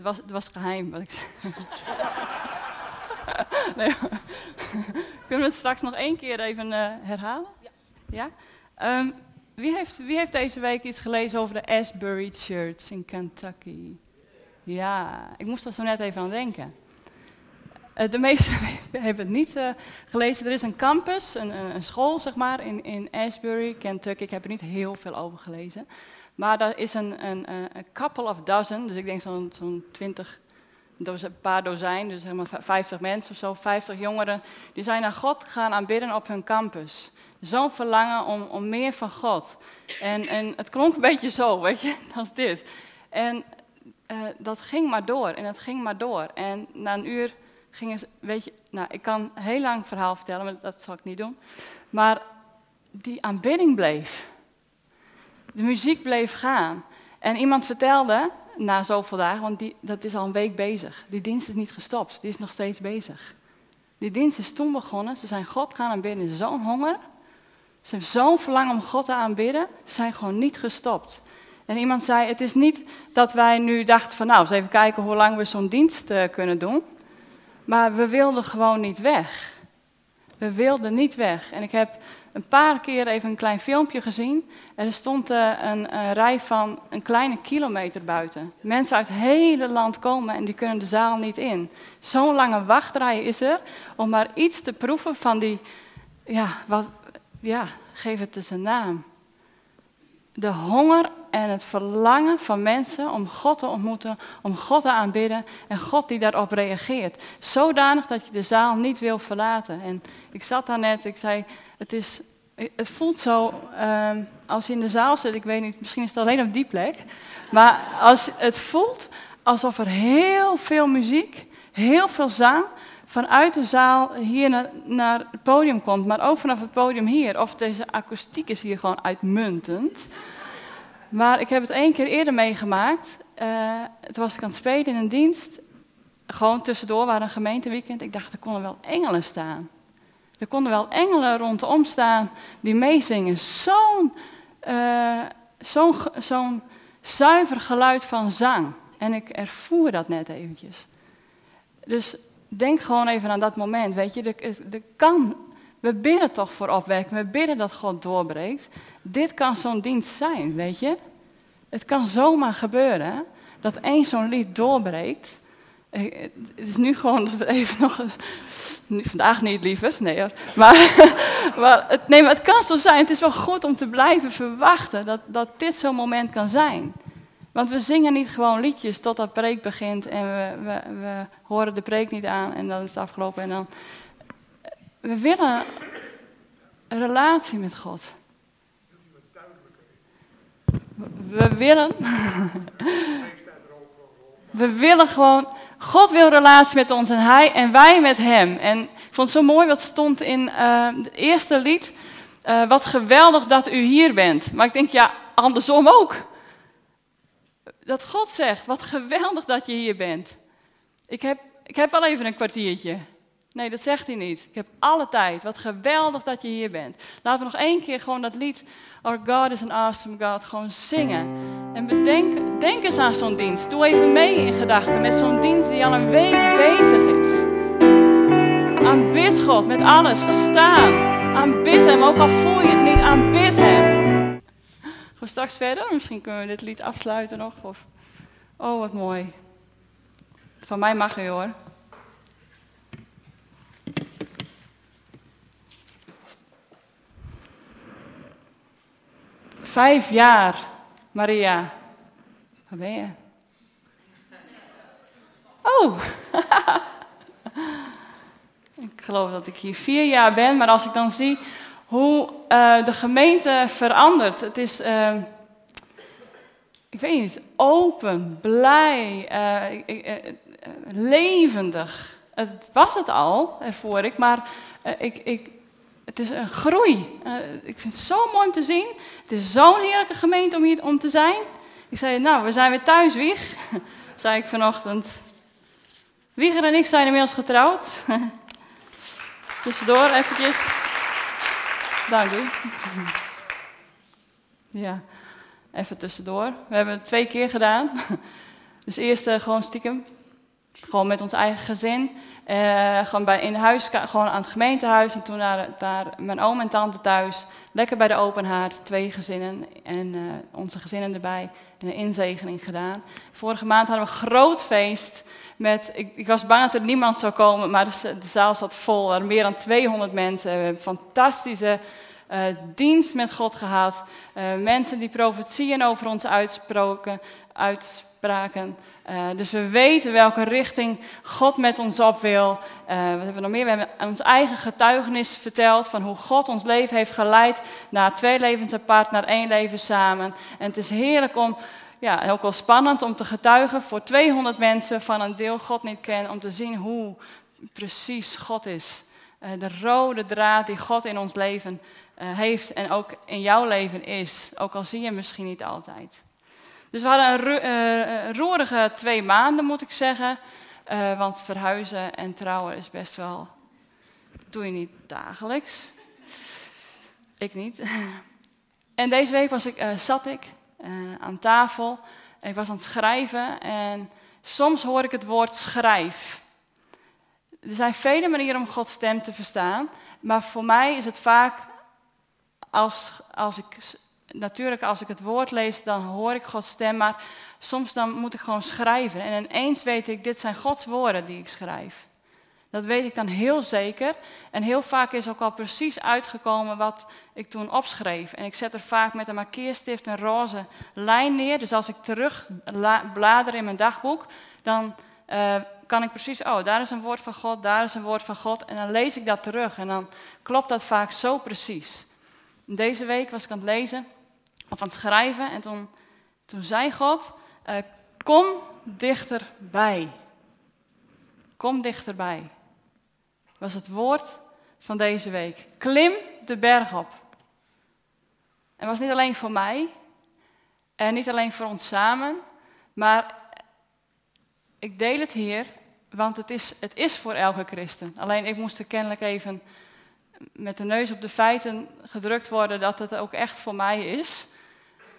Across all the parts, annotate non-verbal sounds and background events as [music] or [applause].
Het was, het was geheim wat ik zei. [laughs] nee. [laughs] Kunnen we het straks nog één keer even uh, herhalen? Ja. ja? Um, wie, heeft, wie heeft deze week iets gelezen over de Asbury Church in Kentucky? Ja, ik moest er zo net even aan denken. Uh, de meesten [laughs] hebben het niet uh, gelezen. Er is een campus, een, een, school zeg maar, in, in Asbury, Kentucky. Ik heb er niet heel veel over gelezen. Maar daar is een, een, een couple of dozen, dus ik denk zo'n zo'n twintig, een paar dozijn, dus zeg maar 50 mensen of zo, 50 jongeren, die zijn naar God gaan aanbidden op hun campus. Zo'n verlangen om, om meer van God. En, en het klonk een beetje zo, weet je, [laughs] als dit. En uh, dat ging maar door en het ging maar door. En na een uur gingen ze, weet je, nou, ik kan een heel lang verhaal vertellen, maar dat zal ik niet doen. Maar die aanbidding bleef. De muziek bleef gaan. En iemand vertelde, na zoveel dagen, want die, dat is al een week bezig. Die dienst is niet gestopt, die is nog steeds bezig. Die dienst is toen begonnen, ze zijn God gaan aanbidden, zo'n honger. Ze hebben zo'n verlangen om God te aanbidden, ze zijn gewoon niet gestopt. En iemand zei, het is niet dat wij nu dachten van nou, eens even kijken hoe lang we zo'n dienst uh, kunnen doen. Maar we wilden gewoon niet weg. We wilden niet weg. En ik heb een paar keer even een klein filmpje gezien. Er stond uh, een, een, rij van een kleine kilometer buiten. Mensen uit het hele land komen en die kunnen de zaal niet in. Zo'n lange wachtrij is er om maar iets te proeven van die, ja, wat, ja geef het dus een naam. De honger en het verlangen van mensen om God te ontmoeten, om God te aanbidden en God die daarop reageert. Zodanig dat je de zaal niet wil verlaten. En ik zat daar net, ik zei, het, is, het voelt zo, um, als je in de zaal zit, ik weet niet, misschien is het alleen op die plek, maar als, het voelt alsof er heel veel muziek, heel veel zang vanuit de zaal hier naar, het podium komt, maar ook vanaf het podium hier. Of deze akoestiek is hier gewoon uitmuntend. Maar ik heb het één keer eerder meegemaakt. Uh, toen was ik aan het spelen in een dienst. Gewoon tussendoor, waar een gemeenteweekend. Ik dacht, er konden wel engelen staan. Er konden wel engelen rondom staan die meezingen. Zo'n uh, zo'n zo'n zuiver geluid van zang. En ik ervoer dat net eventjes. Dus denk gewoon even aan dat moment. Weet je, de, de kan, we bidden toch voor opwekking. We bidden dat God doorbreekt. Dit kan zo'n dienst zijn, weet je. Het kan zomaar gebeuren dat één zo'n lied doorbreekt. Eh, het is nu gewoon dat we [laughs] even nog. Vandaag niet liever, nee hoor. Maar, [laughs] maar, het, nee, maar het kan zo zijn. Het is wel goed om te blijven verwachten dat, dat dit zo'n moment kan zijn. Want we zingen niet gewoon liedjes totdat preek begint en we, we, we horen de preek niet aan en dan is het afgelopen. En dan... We willen een relatie met God. We willen. [laughs] We willen gewoon. God wil relatie met ons en hij en wij met hem. En ik vond het zo mooi wat stond in uh, het eerste lied. Uh, wat geweldig dat u hier bent. Maar ik denk, ja, andersom ook. Dat God zegt, wat geweldig dat je hier bent. Ik heb, ik heb wel even een kwartiertje. Nee, dat zegt hij niet. Ik heb alle tijd. Wat geweldig dat je hier bent. Laten we nog één keer gewoon dat lied Our God is an awesome God gewoon zingen. En bedenk denk eens aan zo'n dienst. Doe even mee in gedachten met zo'n dienst die al een week bezig is. Aanbid God met alles. Verstaan. Aanbid Hem, ook al voel je het niet. Aanbid Hem. Gaan straks verder? Misschien kunnen we dit lied afsluiten nog. Of... Oh, wat mooi. Van mij mag u hoor. Vijf jaar, Maria. Waar ben je? Oh, [laughs] ik geloof dat ik hier vier jaar ben, maar als ik dan zie hoe uh, de gemeente verandert. Het is, uh, ik weet niet, open, blij, uh, levendig. Het was het al, ervoor ik, maar ik, ik, het is een groei. Uh, ik vind het zo mooi om te zien. Het is zo'n heerlijke gemeente om hier om te zijn. Ik zei, nou, we zijn weer thuis, Wieg. [laughs] zei ik vanochtend. Wieger en ik zijn inmiddels getrouwd. [laughs] Tussendoor eventjes. Dank u. [laughs] ja, even tussendoor. We hebben het twee keer gedaan. Dus eerst gewoon stiekem, gewoon met ons eigen gezin. gewoon bij, in huis, gewoon aan het gemeentehuis. En toen naar, daar mijn oom en tante thuis. Lekker bij de open haard, twee gezinnen en onze gezinnen erbij. En een inzegening gedaan. Vorige maand hadden we een groot feest. Met, ik, ik, was bang dat er niemand zou komen, maar de, zaal zat vol. Er waren meer dan 200 mensen. We hebben fantastische uh, dienst met God gehad. Mensen die profetieën over ons uitsproken, uitspraken. Uh, dus we weten welke richting God met ons op wil. wat hebben we nog meer? We hebben ons eigen getuigenis verteld van hoe God ons leven heeft geleid naar twee levens apart, naar één leven samen. En het is heerlijk om ja, ook wel spannend om te getuigen voor 200 mensen van een deel God niet kennen, om te zien hoe precies God is. Uh, de rode draad die God in ons leven uh, heeft en ook in jouw leven is, ook al zie je misschien niet altijd. Dus we hadden een uh, roerige twee maanden, moet ik zeggen. want verhuizen en trouwen is best wel. doe je niet dagelijks. Ik niet. En deze week was ik, zat ik aan tafel. En ik was aan het schrijven en soms hoor ik het woord schrijf. Er zijn vele manieren om Gods stem te verstaan, maar voor mij is het vaak als, als ik, natuurlijk als ik het woord lees, dan hoor ik Gods stem, maar soms dan moet ik gewoon schrijven. En ineens weet ik, dit zijn Gods woorden die ik schrijf. Dat weet ik dan heel zeker. En heel vaak is ook al precies uitgekomen wat ik toen opschreef. En ik zet er vaak met een markeerstift een roze lijn neer. Dus als ik terug blader in mijn dagboek, dan uh, kan ik precies, oh, daar is een woord van God, daar is een woord van God. En dan lees ik dat terug en dan klopt dat vaak zo precies. Deze week was ik aan het lezen, of aan het schrijven, en toen, toen zei God, uh, kom dichterbij. Kom dichterbij was het woord van deze week. Klim de berg op. En was niet alleen voor mij en niet alleen voor ons samen, maar ik deel het hier, want het is, het is voor elke christen. Alleen ik moest er kennelijk even met de neus op de feiten gedrukt worden dat het ook echt voor mij is.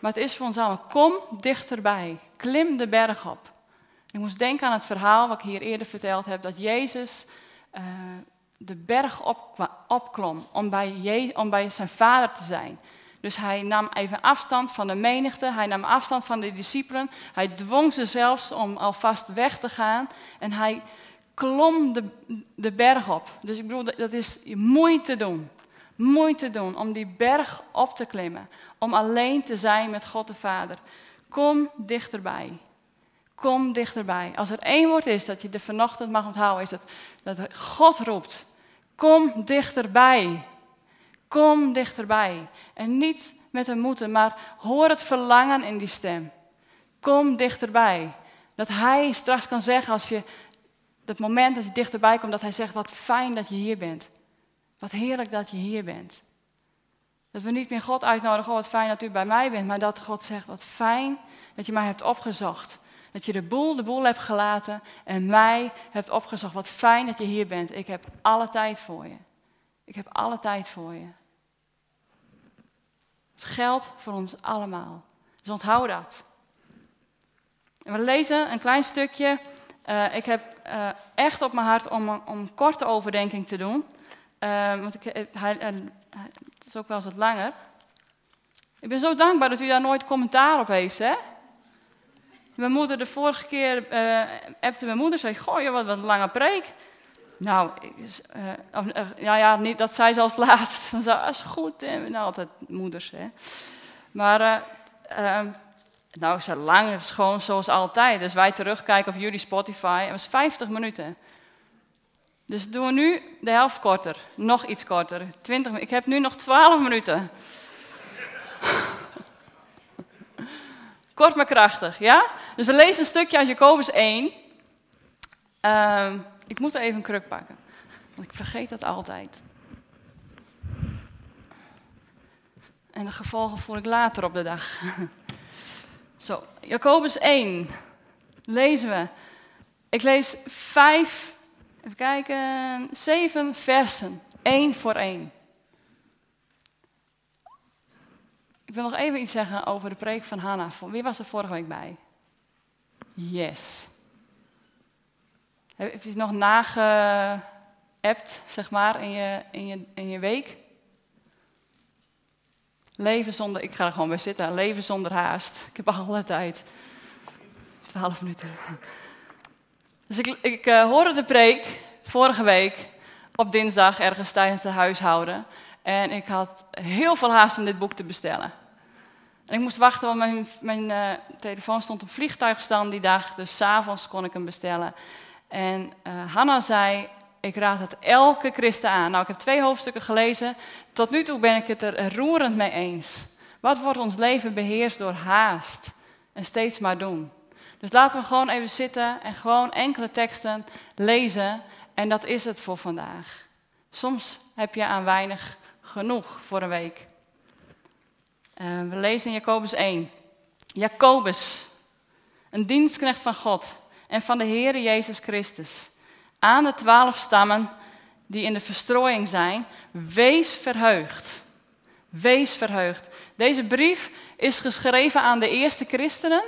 Maar het is voor ons allemaal. Kom dichterbij. Klim de berg op. Ik moest denken aan het verhaal wat ik hier eerder verteld heb, dat Jezus uh, de berg op, opklom om bij, om bij zijn vader te zijn. Dus hij nam even afstand van de menigte, hij nam afstand van de discipelen, hij dwong ze zelfs om alvast weg te gaan en hij klom de, de berg op. Dus ik bedoel, dat is moeite doen. Moeite doen om die berg op te klimmen, om alleen te zijn met God de Vader. Kom dichterbij. Kom dichterbij. Als er één woord is dat je er vanochtend mag onthouden, is dat, dat God roept. Kom dichterbij. Kom dichterbij. En niet met een moeten, maar hoor het verlangen in die stem. Kom dichterbij. Dat hij straks kan zeggen als je, dat moment dat je dichterbij komt, dat hij zegt, wat fijn dat je hier bent. Wat heerlijk dat je hier bent. Dat we niet meer God uitnodigen, oh wat fijn dat u bij mij bent, maar dat God zegt, wat fijn dat je mij hebt opgezocht. Dat je de boel, de boel hebt gelaten en mij hebt opgezocht. Wat fijn dat je hier bent. Ik heb alle tijd voor je. Ik heb alle tijd voor je. Het geldt voor ons allemaal. Dus onthoud dat. En we lezen een klein stukje. Uh, ik heb uh, echt op mijn hart om een om korte overdenking te doen. Uh, want ik, hij, het is ook wel eens wat langer. Ik ben zo dankbaar dat u daar nooit commentaar op heeft, hè? Mijn moeder, de vorige keer uh, appte mijn moeder, zei, goh, wat, wat een lange preek. Nou, of, uh, ja, ja, niet, dat [laughs] zei ze als laatst. Dan zei dat is goed, hè. Nou, altijd moeders, hè. Maar, ehm, nou, ze lang, gewoon zoals altijd. Dus wij terugkijken op jullie Spotify, het was 50 minuten. Dus doen we nu de helft korter, nog iets korter. 20, ik heb nu nog 12 minuten. Kort maar krachtig, ja? Dus we lezen een stukje uit Jacobus 1. Uh, ik moet even een kruk pakken, want ik vergeet dat altijd. En de gevolgen voel ik later op de dag. [laughs] Zo, Jacobus 1 lezen we. Ik lees vijf, even kijken, zeven versen, één voor één. Ik wil nog even iets zeggen over de preek van Hanna. Wie was er vorige week bij? Yes. Heb je het nog nageappt, zeg maar, in je, in, je, in je week? Leven zonder, ik ga er gewoon bij zitten, leven zonder haast. Ik heb alle tijd. Twaalf minuten. Dus ik, uh, hoorde de preek vorige week op dinsdag ergens tijdens het huishouden. En ik had heel veel haast om dit boek te bestellen. En ik moest wachten, want mijn, mijn uh, telefoon stond op vliegtuigstand die dag. Dus s'avonds kon ik hem bestellen. En uh, Hanna zei, ik raad het elke christen aan. Nou, ik heb twee hoofdstukken gelezen. Tot nu toe ben ik het er roerend mee eens. Wat wordt ons leven beheerst door haast en steeds maar doen? Dus laten we gewoon even zitten en gewoon enkele teksten lezen. En dat is het voor vandaag. Soms heb je aan weinig genoeg voor een week. Uh, we lezen in Jacobus 1. Jacobus, een dienstknecht van God en van de Heere Jezus Christus. Aan de twaalf stammen die in de verstrooiing zijn, wees verheugd. Wees verheugd. Deze brief is geschreven aan de eerste christenen.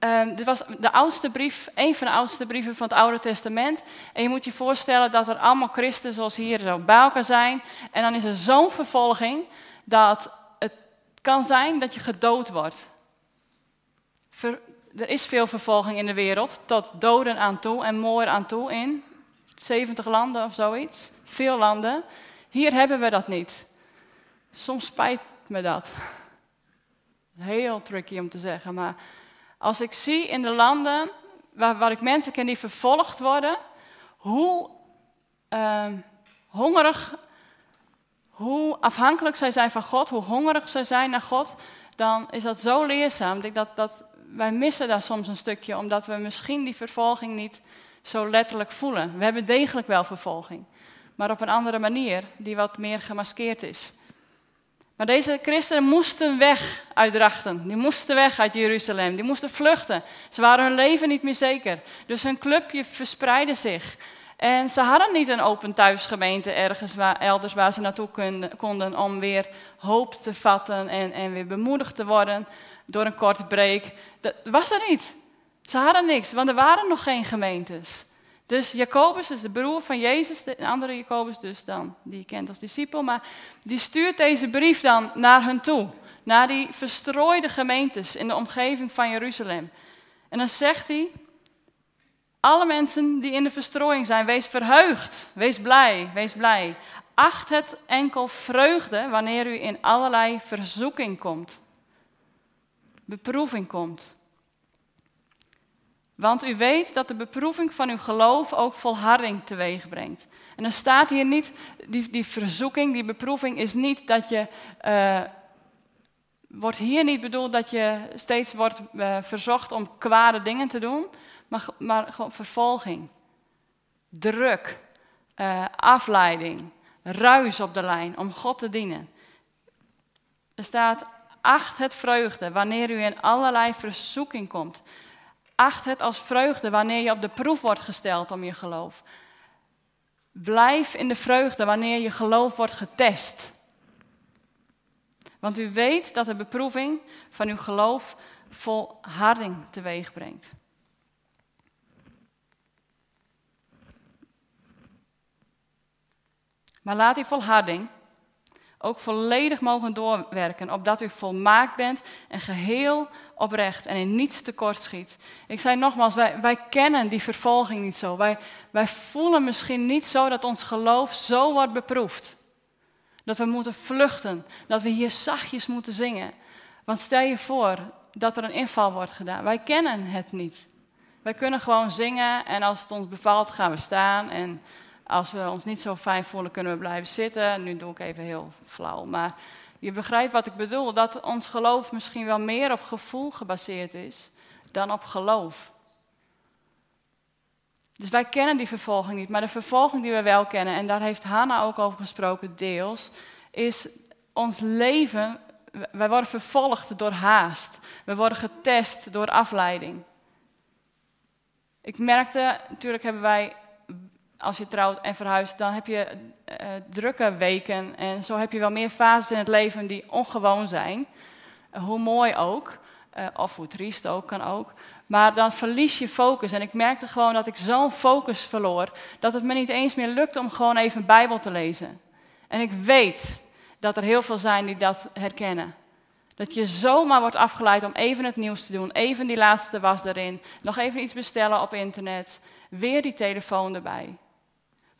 Uh, dit was de oudste brief, een van de oudste brieven van het Oude Testament. En je moet je voorstellen dat er allemaal christen zoals hier zo bij elkaar zijn. En dan is er zo'n vervolging dat het kan zijn dat je gedood wordt. er is veel vervolging in de wereld, tot doden aan toe en moord aan toe in 70 landen of zoiets. Veel landen. Hier hebben we dat niet. Soms spijt me dat. Heel tricky om te zeggen, maar als ik zie in de landen waar, waar ik mensen ken die vervolgd worden, hoe uh, hongerig, hoe afhankelijk zij zijn van God, hoe hongerig zij zijn naar God, dan is dat zo leerzaam. Ik dat, dat wij missen daar soms een stukje, omdat we misschien die vervolging niet zo letterlijk voelen. We hebben degelijk wel vervolging, maar op een andere manier, die wat meer gemaskeerd is. Maar deze christenen moesten weg uit Drachten. Die moesten weg uit Jeruzalem. Die moesten vluchten. Ze waren hun leven niet meer zeker. Dus hun clubje verspreidde zich. En ze hadden niet een open thuisgemeente ergens waar, elders waar ze naartoe konden om weer hoop te vatten en, en weer bemoedigd te worden door een korte break. Dat was er niet. Ze hadden niks, want er waren nog geen gemeentes. Dus Jacobus is de broer van Jezus, de andere Jacobus dus dan, die je kent als discipel, maar die stuurt deze brief dan naar hen toe, naar die verstrooide gemeentes in de omgeving van Jeruzalem. En dan zegt hij, alle mensen die in de verstrooiing zijn, wees verheugd, wees blij, wees blij. Acht het enkel vreugde wanneer u in allerlei verzoeking komt, beproeving komt. Want u weet dat de beproeving van uw geloof ook volharding teweeg brengt. En dan staat hier niet, die, die verzoeking, die beproeving is niet dat je, uh, wordt hier niet bedoeld dat je steeds wordt uh, verzocht om kwade dingen te doen, maar, maar gewoon vervolging, druk, uh, afleiding, ruis op de lijn om God te dienen. Er staat, acht het vreugde wanneer u in allerlei verzoeking komt. Acht het als vreugde wanneer je op de proef wordt gesteld om je geloof. Blijf in de vreugde wanneer je geloof wordt getest. Want u weet dat de beproeving van uw geloof volharding teweeg brengt. Maar laat die volharding ook volledig mogen doorwerken, opdat u volmaakt bent en geheel oprecht en in niets tekort schiet. Ik zei nogmaals, wij, wij kennen die vervolging niet zo. Wij, wij voelen misschien niet zo dat ons geloof zo wordt beproefd. Dat we moeten vluchten, dat we hier zachtjes moeten zingen. Want stel je voor dat er een inval wordt gedaan. Wij kennen het niet. Wij kunnen gewoon zingen en als het ons bevalt gaan we staan en als we ons niet zo fijn voelen, kunnen we blijven zitten. Nu doe ik even heel flauw. Maar je begrijpt wat ik bedoel. Dat ons geloof misschien wel meer op gevoel gebaseerd is dan op geloof. Dus wij kennen die vervolging niet. Maar de vervolging die we wel kennen, en daar heeft Hanna ook over gesproken, deels, is ons leven. Wij worden vervolgd door haast. We worden getest door afleiding. Ik merkte, natuurlijk hebben wij als je trouwt en verhuist, dan heb je uh, drukke weken. En zo heb je wel meer fases in het leven die ongewoon zijn. Uh, hoe mooi ook. Uh, of hoe triest ook, kan ook. Maar dan verlies je focus. En ik merkte gewoon dat ik zo'n focus verloor, dat het me niet eens meer lukte om gewoon even een Bijbel te lezen. En ik weet dat er heel veel zijn die dat herkennen. Dat je zomaar wordt afgeleid om even het nieuws te doen, even die laatste was erin, nog even iets bestellen op internet, weer die telefoon erbij.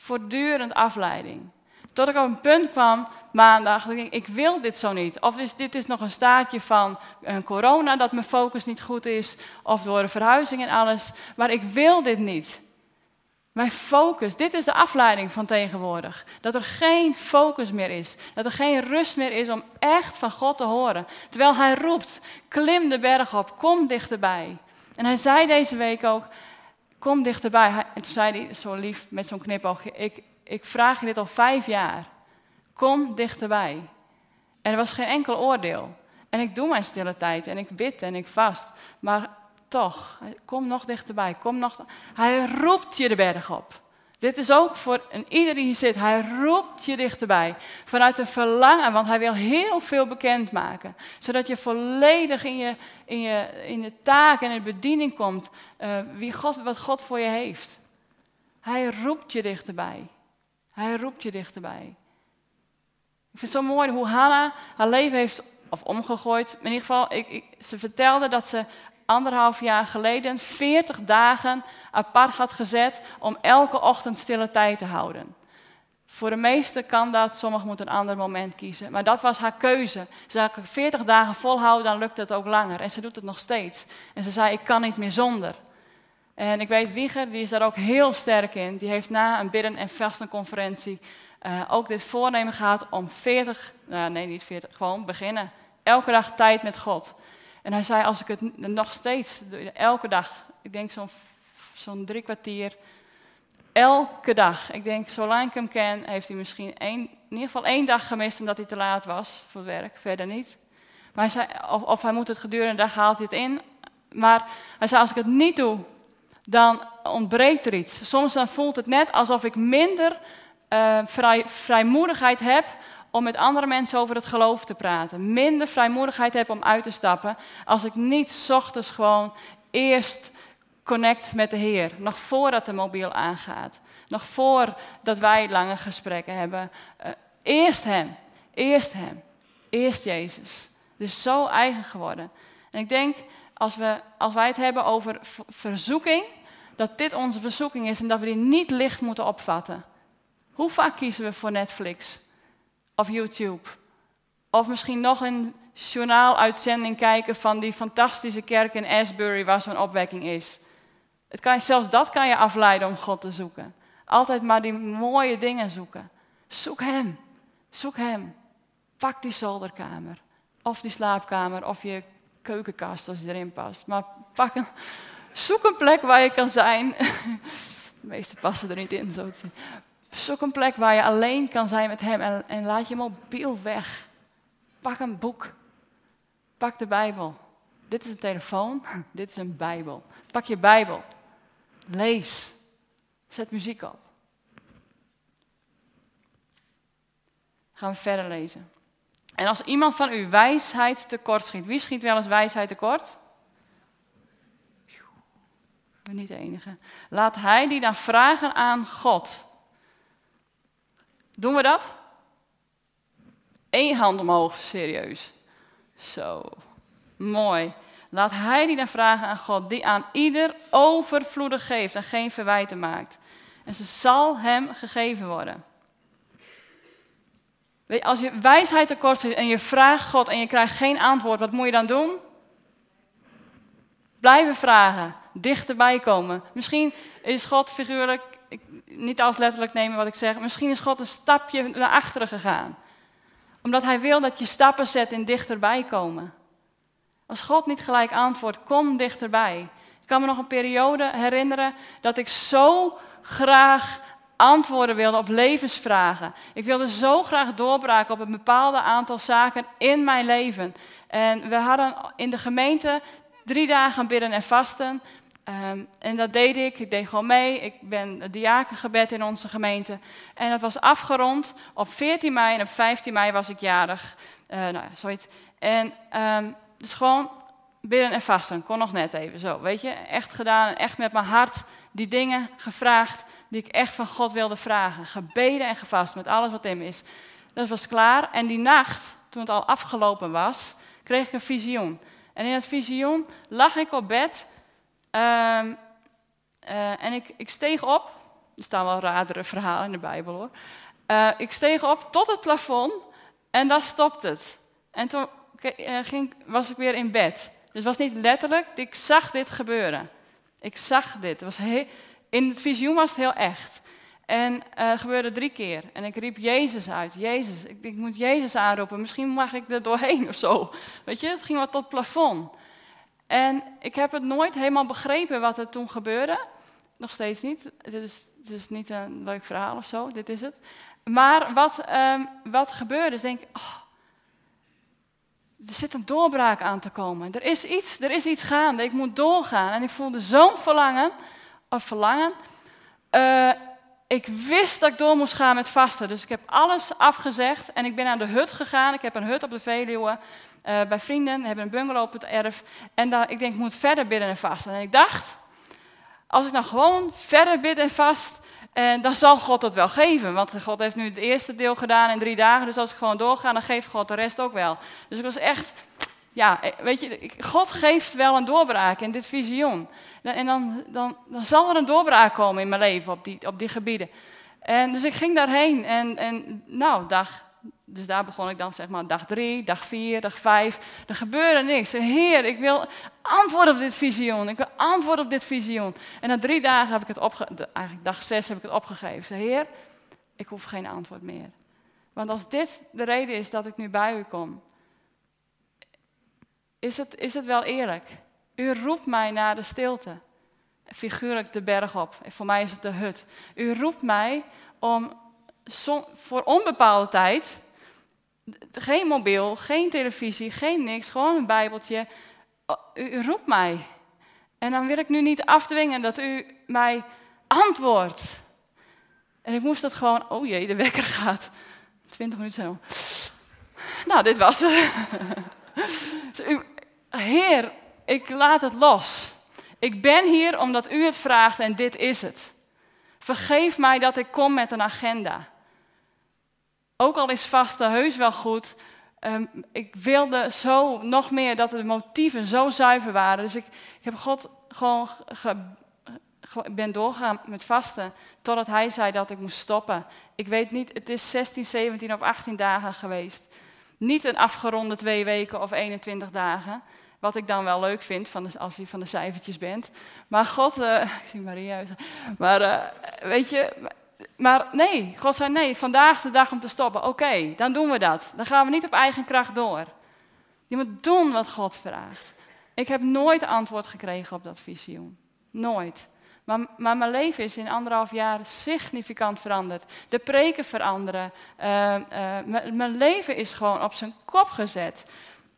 Voortdurend afleiding. Tot ik op een punt kwam maandag, dat ik, ik wil dit zo niet. Of is, dit is nog een staartje van een corona, dat mijn focus niet goed is, of door een verhuizing en alles. Maar ik wil dit niet. Mijn focus, dit is de afleiding van tegenwoordig. Dat er geen focus meer is. Dat er geen rust meer is om echt van God te horen. Terwijl hij roept, klim de berg op, kom dichterbij. En hij zei deze week ook, kom dichterbij. En toen zei hij zo lief met zo'n knipoogje, ik, ik vraag je dit al vijf jaar. Kom dichterbij. En er was geen enkel oordeel. En ik doe mijn stille tijd en ik bid en ik vast. Maar toch, kom nog dichterbij. Kom nog, hij roept je de berg op. Dit is ook voor een ieder die hier zit. Hij roept je dichterbij. Vanuit een verlangen, want hij wil heel veel bekendmaken. Zodat je volledig in je, in je, in de taak en in de bediening komt. Uh, wie God, wat God voor je heeft. Hij roept je dichterbij. Hij roept je dichterbij. Ik vind het zo mooi hoe Hannah haar leven heeft of omgegooid. In ieder geval, ik, ze vertelde dat ze anderhalf jaar geleden 40 dagen apart had gezet om elke ochtend stille tijd te houden. Voor de meesten kan dat, sommigen moeten een ander moment kiezen. Maar dat was haar keuze. Ze zei, 40 dagen volhouden, dan lukt het ook langer. En ze doet het nog steeds. En ze zei, ik kan niet meer zonder. En ik weet, Wieger, die is daar ook heel sterk in. Die heeft na een bidden- en vastenconferentie uh, ook dit voornemen gehad om 40, nou nee niet 40, gewoon beginnen. Elke dag tijd met God. En hij zei, als ik het nog steeds, elke dag, ik denk zo'n zo'n drie kwartier, elke dag, ik denk zolang ik hem ken, heeft hij misschien één, in ieder geval één dag gemist omdat hij te laat was voor werk, verder niet. Maar hij zei, of, of hij moet het gedurende de dag, haalt hij het in. Maar hij zei, als ik het niet doe, dan ontbreekt er iets. Soms dan voelt het net alsof ik minder uh, vrij, vrijmoedigheid heb om met andere mensen over het geloof te praten. Minder vrijmoedigheid heb om uit te stappen als ik niet ochtends gewoon eerst connect met de Heer. Nog voordat de mobiel aangaat. Nog voordat wij lange gesprekken hebben. Uh, eerst Hem. Eerst Hem. Eerst Jezus. Dus zo eigen geworden. En ik denk, als, we, als wij het hebben over verzoeking, dat dit onze verzoeking is en dat we die niet licht moeten opvatten. Hoe vaak kiezen we voor Netflix of YouTube? Of misschien nog een journaaluitzending kijken van die fantastische kerk in Asbury waar zo'n opwekking is. Het kan, zelfs dat kan je afleiden om God te zoeken. Altijd maar die mooie dingen zoeken. Zoek Hem. Zoek Hem. Pak die zolderkamer. Of die slaapkamer. Of je keukenkast als je erin past. Maar pak een, zoek een plek waar je kan zijn. [laughs] De meeste passen er niet in, zo te zien. Zoek een plek waar je alleen kan zijn met Hem en, en laat je mobiel weg. Pak een boek. Pak de Bijbel. Dit is een telefoon, [laughs] dit is een Bijbel. Pak je Bijbel. Lees. Zet muziek op. Gaan we verder lezen. En als iemand van u wijsheid tekort schiet, wie schiet wel eens wijsheid tekort? Ik ben niet de enige. Laat hij die dan vragen aan God. Doen we dat? Eén hand omhoog, serieus. Zo, mooi. Laat hij die dan vragen aan God, die aan ieder overvloedig geeft en geen verwijten maakt. En ze zal hem gegeven worden. Als je wijsheid tekort zit en je vraagt God en je krijgt geen antwoord, wat moet je dan doen? Blijven vragen, dichterbij komen. Misschien is God figuurlijk, ik, niet als letterlijk nemen wat ik zeg, misschien is God een stapje naar achteren gegaan. Omdat hij wil dat je stappen zet in dichterbij komen. Als God niet gelijk antwoordt, kom dichterbij. Ik kan me nog een periode herinneren dat ik zo graag antwoorden wilde op levensvragen. Ik wilde zo graag doorbraken op een bepaald aantal zaken in mijn leven. En we hadden in de gemeente drie dagen bidden en vasten. Um, en dat deed ik. Ik deed gewoon mee. Ik ben diakengebed in onze gemeente. En dat was afgerond op 14 mei en op 15 mei was ik jarig. Uh, nou ja, zoiets. En um, dus gewoon bidden en vasten. Kon nog net even zo, weet je. Echt gedaan, echt met mijn hart die dingen gevraagd die ik echt van God wilde vragen. Gebeden en gevast met alles wat in me is. Dat was klaar. En die nacht, toen het al afgelopen was, kreeg ik een visioen. En in het visioen lag ik op bed. Ehm, eh, en ik, ik steeg op. Er staan wel radere verhalen in de Bijbel hoor. Uh, ik steeg op tot het plafond en daar stopte het. En toen ging, was ik weer in bed. Dus het was niet letterlijk, ik zag dit gebeuren. Ik zag dit. Het was in het visioen was het heel echt. En uh, het gebeurde drie keer. En ik riep Jezus uit. Jezus, ik, ik, moet Jezus aanroepen. Misschien mag ik er doorheen of zo. Weet je, het ging wat tot plafond. En ik heb het nooit helemaal begrepen wat er toen gebeurde. Nog steeds niet. Het is, niet een leuk verhaal of zo, dit is het. Maar wat, um, wat gebeurde is, denk ik, oh, er zit een doorbraak aan te komen. Er is iets, er is iets gaande. Ik moet doorgaan. En ik voelde zo'n verlangen, of verlangen. Uh, ik wist dat ik door moest gaan met vasten. Dus ik heb alles afgezegd en ik ben naar de hut gegaan. Ik heb een hut op de Veluwe uh, bij vrienden, hebben een bungalow op het erf. En ik denk, ik moet verder bidden en vasten. En ik dacht, als ik nou gewoon verder bid en vast, en dan zal God dat wel geven. Want God heeft nu het eerste deel gedaan in drie dagen. Dus als ik gewoon doorga, dan geeft God de rest ook wel. Dus ik was echt, ja, weet je, God geeft wel een doorbraak in dit visioen. En dan, dan, dan zal er een doorbraak komen in mijn leven op die, op die gebieden. En dus ik ging daarheen en, en nou, dag, dus daar begon ik dan zeg maar dag drie, dag vier, dag vijf. Er gebeurde niks. Heer, ik wil antwoord op dit visioen. Ik wil antwoord op dit visioen. En na drie dagen heb ik het opgegeven. Eigenlijk dag zes heb ik het opgegeven. Heer, ik hoef geen antwoord meer. Want als dit de reden is dat ik nu bij u kom, is het, is het wel eerlijk. U roept mij naar de stilte. Figuurlijk de berg op. Voor mij is het de hut. U roept mij om voor onbepaalde tijd geen mobiel, geen televisie, geen niks, gewoon een bijbeltje. U, roept mij. En dan wil ik nu niet afdwingen dat u mij antwoordt. En ik moest dat gewoon, oh jee, de wekker [laughs] gaat. 20 minuten zo. Nou, dit was het. [laughs] Heer, ik laat het los. Ik ben hier omdat u het vraagt en dit is het. Vergeef mij dat ik kom met een agenda. Ook al is vaste heus wel goed. Um, ik wilde zo nog meer dat de motieven zo zuiver waren. Dus ik, ik heb God gewoon ge, ben doorgegaan met vasten. Totdat hij zei dat ik moest stoppen. Ik weet niet, het is 16, 17 of 18 dagen geweest. Niet een afgeronde twee weken of 21 dagen. Wat ik dan wel leuk vind van als je van de cijfertjes bent. Maar God, uh, [laughs] ik zie Maria. Maar uh, weet je, maar nee, God zei nee, vandaag is de dag om te stoppen. Oké, dan doen we dat. Dan gaan we niet op eigen kracht door. Je moet doen wat God vraagt. Ik heb nooit antwoord gekregen op dat visioen. Nooit. Maar, maar, mijn leven is in anderhalf jaar significant veranderd. De preken veranderen. Uh, uh, mijn leven is gewoon op zijn kop gezet.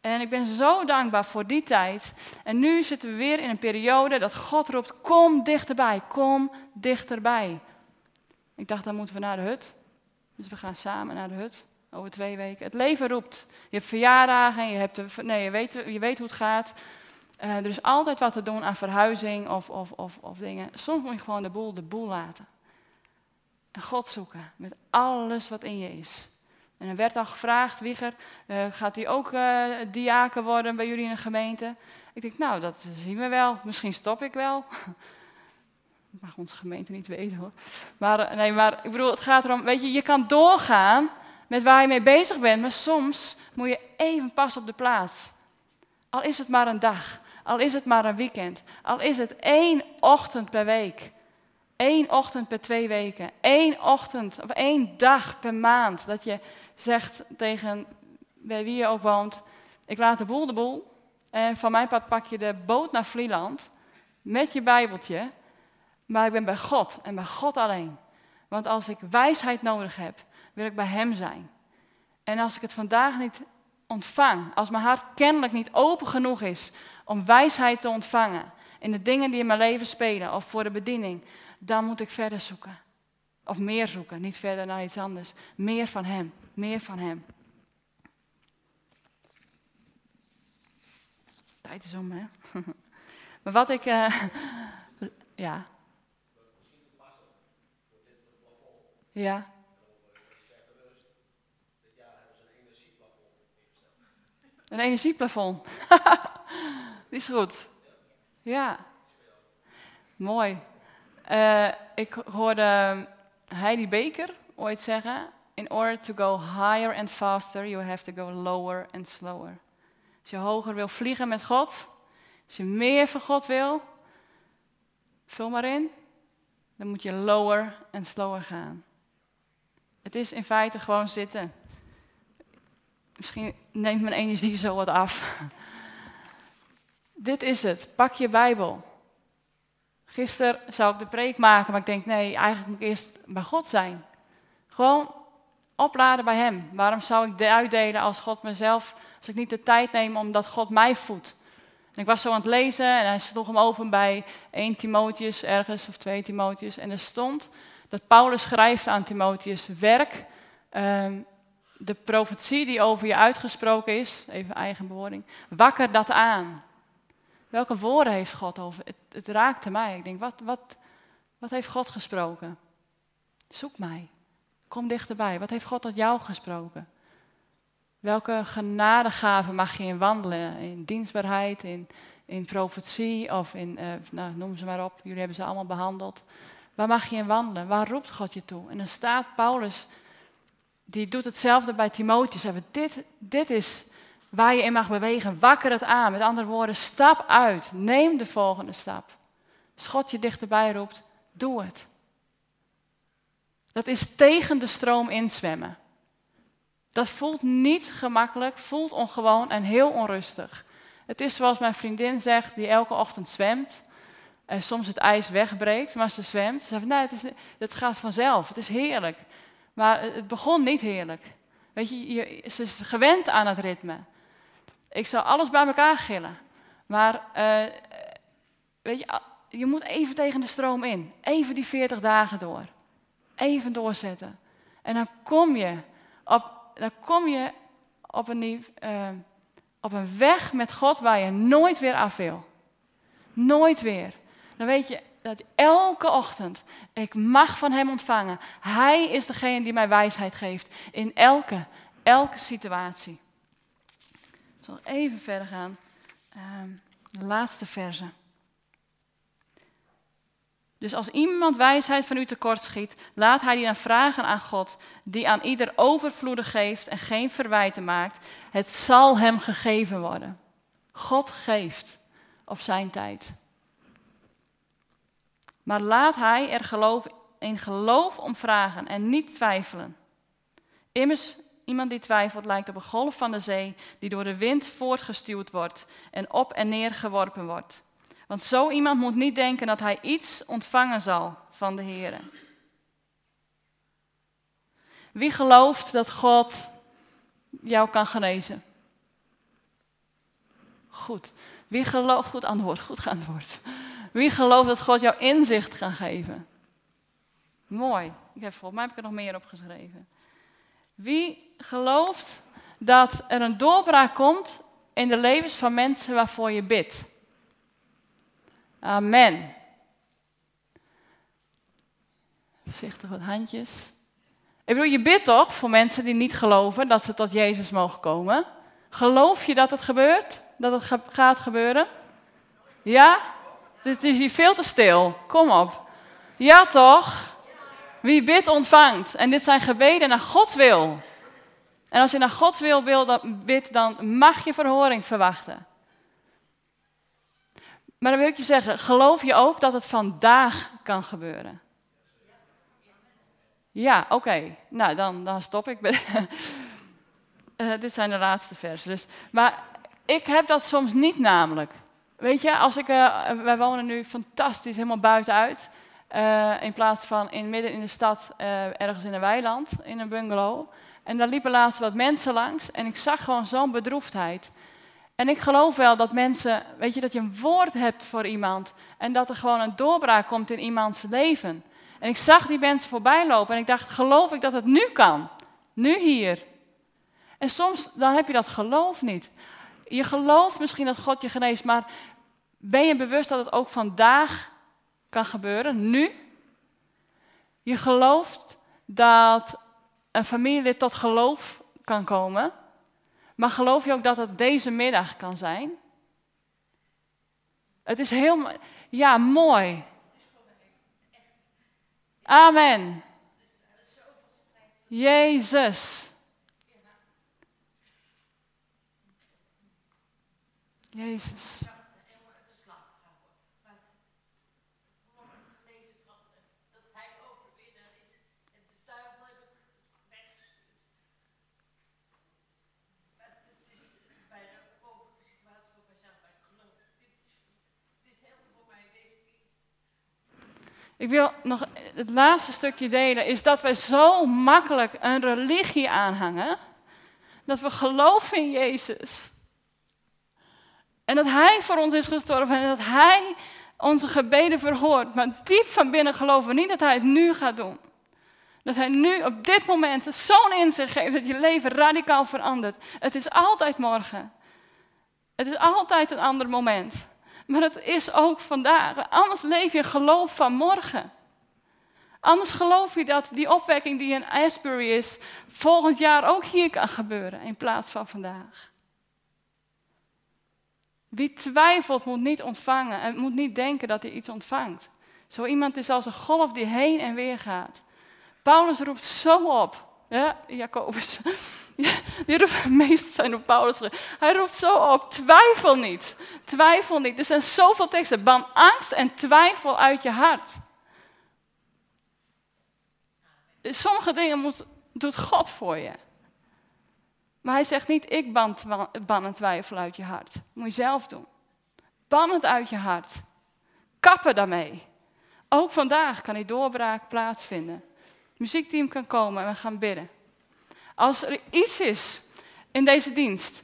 En ik ben zo dankbaar voor die tijd. En nu zitten we weer in een periode dat God roept: kom dichterbij, kom dichterbij. Ik dacht, dan moeten we naar de hut. Dus we gaan samen naar de hut. Over twee weken. Het leven roept. Je hebt verjaardagen, je, hebt nee, je, weet, je weet hoe het gaat. Uh, er is altijd wat te doen aan verhuizing of, of, of, of dingen. Soms moet je gewoon de boel de boel laten. En God zoeken met alles wat in je is. En er werd dan gevraagd, Wieger, uh, gaat hij ook uh, diaken worden bij jullie in de gemeente? Ik denk, nou, dat zien we wel. Misschien stop ik wel. [laughs] Dat mag onze gemeente niet weten hoor. Maar, eh, nee, maar ik bedoel, het gaat erom, weet je, je kan doorgaan met waar je mee bezig bent, maar soms moet je even pas op de plaats. Al is het maar een dag, al is het maar een weekend, al is het één ochtend per week, één ochtend per twee weken, één ochtend of één dag per maand, dat je zegt tegen bij wie je ook woont, ik laat de boel de boel en van mijn pad pak je de boot naar Vlieland met je bijbeltje maar ik ben bij God en bij God alleen. Want als ik wijsheid nodig heb, wil ik bij Hem zijn. En als ik het vandaag niet ontvang, als mijn hart kennelijk niet open genoeg is om wijsheid te ontvangen in de dingen die in mijn leven spelen of voor de bediening, dan moet ik verder zoeken. Of meer zoeken, niet verder naar iets anders. Meer van Hem, meer van Hem. Tijd is om, hè? [laughs] maar wat ik. Uh, [laughs] ja. Ja. Een energieplafond. [laughs] Die is goed. Ja. Mooi. Uh, ik hoorde Heidi Baker ooit zeggen: In order to go higher and faster, you have to go lower and slower. Als je hoger wil vliegen met God, als je meer van God wil, vul maar in, dan moet je lower en slower gaan. Het is in feite gewoon zitten. Misschien neemt mijn energie zo wat af. [laughs] Dit is het. Pak je Bijbel. Gisteren zou ik de preek maken, maar ik denk nee, eigenlijk moet ik eerst bij God zijn. Gewoon opladen bij Hem. Waarom zou ik uitdelen als God mezelf, als ik niet de tijd neem omdat God mij voedt? En ik was zo aan het lezen en hij sloeg hem open bij 1 Timotheus ergens of 2 Timotheus. En er stond dat Paulus schrijft aan Timotheus, werk um, de profetie die over je uitgesproken is, even eigen bewoording, wakker dat aan. Welke woorden heeft God over? Het, het raakte mij. Ik denk, wat, wat, wat heeft God gesproken? Zoek mij. Kom dichterbij. Wat heeft God tot jou gesproken? Welke genadegaven mag je in wandelen? In dienstbaarheid, in, in profetie of in, uh, nou, noem ze maar op. Jullie hebben ze allemaal behandeld. Waar mag je in wandelen? Waar roept God je toe? En dan staat Paulus, die doet hetzelfde bij Timotheus. Dit, dit is waar je in mag bewegen. Wakker het aan. Met andere woorden, stap uit. Neem de volgende stap. Als God je dichterbij roept, doe het. Dat is tegen de stroom inzwemmen. Dat voelt niet gemakkelijk, voelt ongewoon en heel onrustig. Het is zoals mijn vriendin zegt, die elke ochtend zwemt. En soms het ijs wegbreekt, maar ze zwemt. Ze zegt, nee, het, is, het gaat vanzelf, het is heerlijk. Maar het begon niet heerlijk. Weet je, je, ze is gewend aan het ritme. Ik zou alles bij elkaar gillen. Maar uh, weet je, je moet even tegen de stroom in. Even die 40 dagen door. Even doorzetten. En dan kom je op, dan kom je op, een, uh, op een weg met God waar je nooit weer af wil. Nooit weer. Dan weet je dat elke ochtend ik mag van Hem ontvangen. Hij is degene die mij wijsheid geeft in elke, elke situatie. Ik zal even verder gaan. Uh, de laatste verse. Dus als iemand wijsheid van u tekort schiet, laat hij die dan vragen aan God, die aan ieder overvloedig geeft en geen verwijten maakt. Het zal hem gegeven worden. God geeft op zijn tijd. Maar laat hij er geloof, in geloof om vragen en niet twijfelen. Immers, iemand die twijfelt lijkt op een golf van de zee die door de wind voortgestuwd wordt en op en neer geworpen wordt. Want zo iemand moet niet denken dat hij iets ontvangen zal van de Heer. Wie gelooft dat God jou kan genezen? Goed. Wie gelooft, goed antwoord, goed antwoord. Wie gelooft dat God jou inzicht kan geven? Mooi. Ik heb, volgens mij heb ik er nog meer opgeschreven. Wie gelooft dat er een doorbraak komt in de levens van mensen waarvoor je bidt? Amen. Voorzichtig wat handjes. Ik bedoel, je bidt toch voor mensen die niet geloven dat ze tot Jezus mogen komen? Geloof je dat het gebeurt? Dat het gaat gebeuren? Ja? Het is hier veel te stil. Kom op. Ja toch? Wie bidt ontvangt. En dit zijn gebeden naar Gods wil. En als je naar Gods wil, wil bidt, dan mag je verhoring verwachten. Maar dan wil ik je zeggen, geloof je ook dat het vandaag kan gebeuren? Ja, oké. Nou, dan, dan stop ik. uh, [laughs] dit zijn de laatste versen. Dus, maar ik heb dat soms niet namelijk. Weet je, als ik, uh, wij wonen nu fantastisch helemaal buitenuit. Uh, in plaats van in, midden in de stad, ergens in een weiland, in een bungalow. En daar liepen laatst wat mensen langs en ik zag gewoon zo'n bedroefdheid. En ik geloof wel dat mensen, weet je, dat je een woord hebt voor iemand en dat er gewoon een doorbraak komt in iemands leven. En ik zag die mensen voorbij lopen en ik dacht, geloof ik dat het nu kan? Nu hier. En soms dan heb je dat geloof niet. Je gelooft misschien dat God je geneest, maar ben je bewust dat het ook vandaag kan gebeuren, nu? Je gelooft dat een familielid tot geloof kan komen, maar geloof je ook dat het deze middag kan zijn? Het is heel, ja, mooi. Amen. Jezus. Jezus. Ik wil nog het laatste stukje delen, is dat wij zo makkelijk een religie aanhangen, dat we geloven in Jezus. En dat Hij voor ons is gestorven en dat Hij onze gebeden verhoort. Maar diep van binnen geloven we niet dat Hij het nu gaat doen. Dat Hij nu op dit moment zo'n inzicht geeft dat je leven radicaal verandert. Het is altijd morgen. Het is altijd een ander moment. Maar het is ook vandaag. Anders leef je geloof van morgen. Anders geloof je dat die opwekking die in Asbury is, volgend jaar ook hier kan gebeuren in plaats van vandaag. Wie twijfelt moet niet ontvangen en moet niet denken dat hij iets ontvangt. Zo iemand is als een golf die heen en weer gaat. Paulus roept zo op. Ja, Jacobus. [laughs] Die roept, meestal zijn op Paulus. Hij roept zo op, twijfel niet. Twijfel niet. Er zijn zoveel teksten. Ban angst en twijfel uit je hart. Sommige dingen moet, doet God voor je. Maar hij zegt niet, ik ban, ban twijfel uit je hart. Dat moet je zelf doen. Ban het uit je hart. Kappen daarmee. Ook vandaag kan die doorbraak plaatsvinden. Het muziekteam kan komen en we gaan bidden. Als er iets is in deze dienst,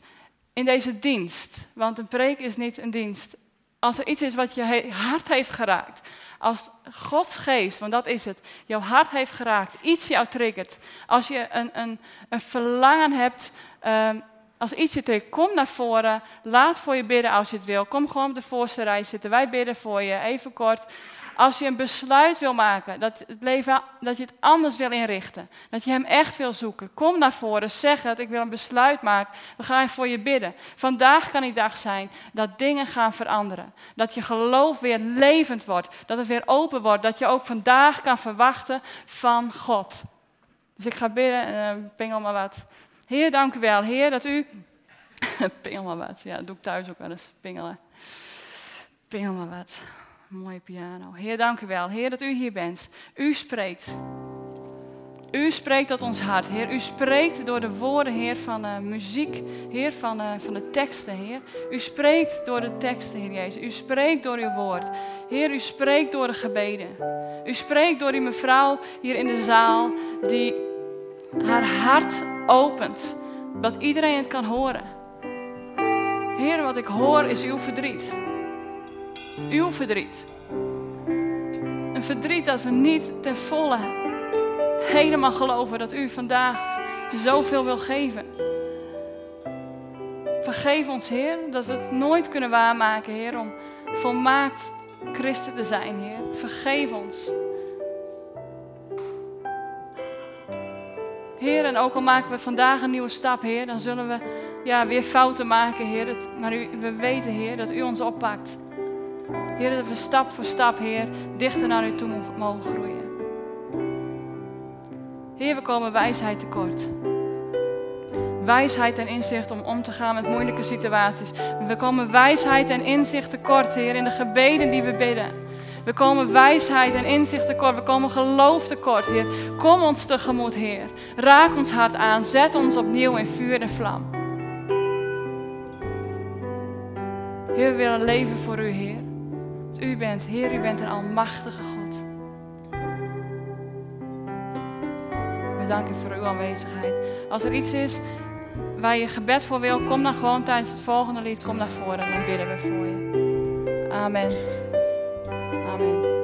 in deze dienst, want een preek is niet een dienst. Als er iets is wat je hart heeft geraakt, als Gods geest, want dat is het, jouw hart heeft geraakt, iets jou triggert, als je een, een, een verlangen hebt, um, als iets je triggert, kom naar voren, laat voor je bidden als je het wil. Kom gewoon op de voorste rij zitten, wij bidden voor je, even kort. Als je een besluit wil maken, dat, het leven, dat je het anders wil inrichten, dat je hem echt wil zoeken, kom naar voren, zeg het, ik wil een besluit maken, we gaan voor je bidden. Vandaag kan die dag zijn dat dingen gaan veranderen, dat je geloof weer levend wordt, dat het weer open wordt, dat je ook vandaag kan verwachten van God. Dus ik ga bidden en uh, pingel maar wat. Heer, dank u wel. Heer, dat u... [laughs] pingel maar wat. Ja, dat doe ik thuis ook wel eens. Pingelen. Pingel maar wat. Mooie piano. Heer, dank u wel. Heer, dat u hier bent. U spreekt. U spreekt tot ons hart, Heer. U spreekt door de woorden, Heer, van uh, muziek, Heer, van, uh, van de teksten, Heer. U spreekt door de teksten, Heer Jezus. U spreekt door uw woord. Heer, u spreekt door de gebeden. U spreekt door die mevrouw hier in de zaal, die haar hart opent, dat iedereen het kan horen. Heer, wat ik hoor is uw verdriet. Uw verdriet. Een verdriet dat we niet ten volle helemaal geloven dat u vandaag zoveel wil geven. Vergeef ons, Heer, dat we het nooit kunnen waarmaken, Heer, om volmaakt christen te zijn, Heer. Vergeef ons. Heer, en ook al maken we vandaag een nieuwe stap, Heer, dan zullen we ja, weer fouten maken, Heer. Maar we weten, Heer, dat u ons oppakt. Heer, dat we stap voor stap, Heer, dichter naar u toe mogen groeien. Heer, we komen wijsheid tekort. Wijsheid en inzicht om om te gaan met moeilijke situaties. We komen wijsheid en inzicht tekort, Heer, in de gebeden die we bidden. We komen wijsheid en inzicht tekort. We komen geloof tekort, Heer. Kom ons tegemoet, Heer. Raak ons hart aan. Zet ons opnieuw in vuur en vlam. Heer, we willen leven voor u, Heer. U bent, Heer, u bent een almachtige God. We danken voor uw aanwezigheid. Als er iets is waar je gebed voor wil, kom dan gewoon tijdens het volgende lied, kom naar voren en dan bidden we voor je. Amen. Amen.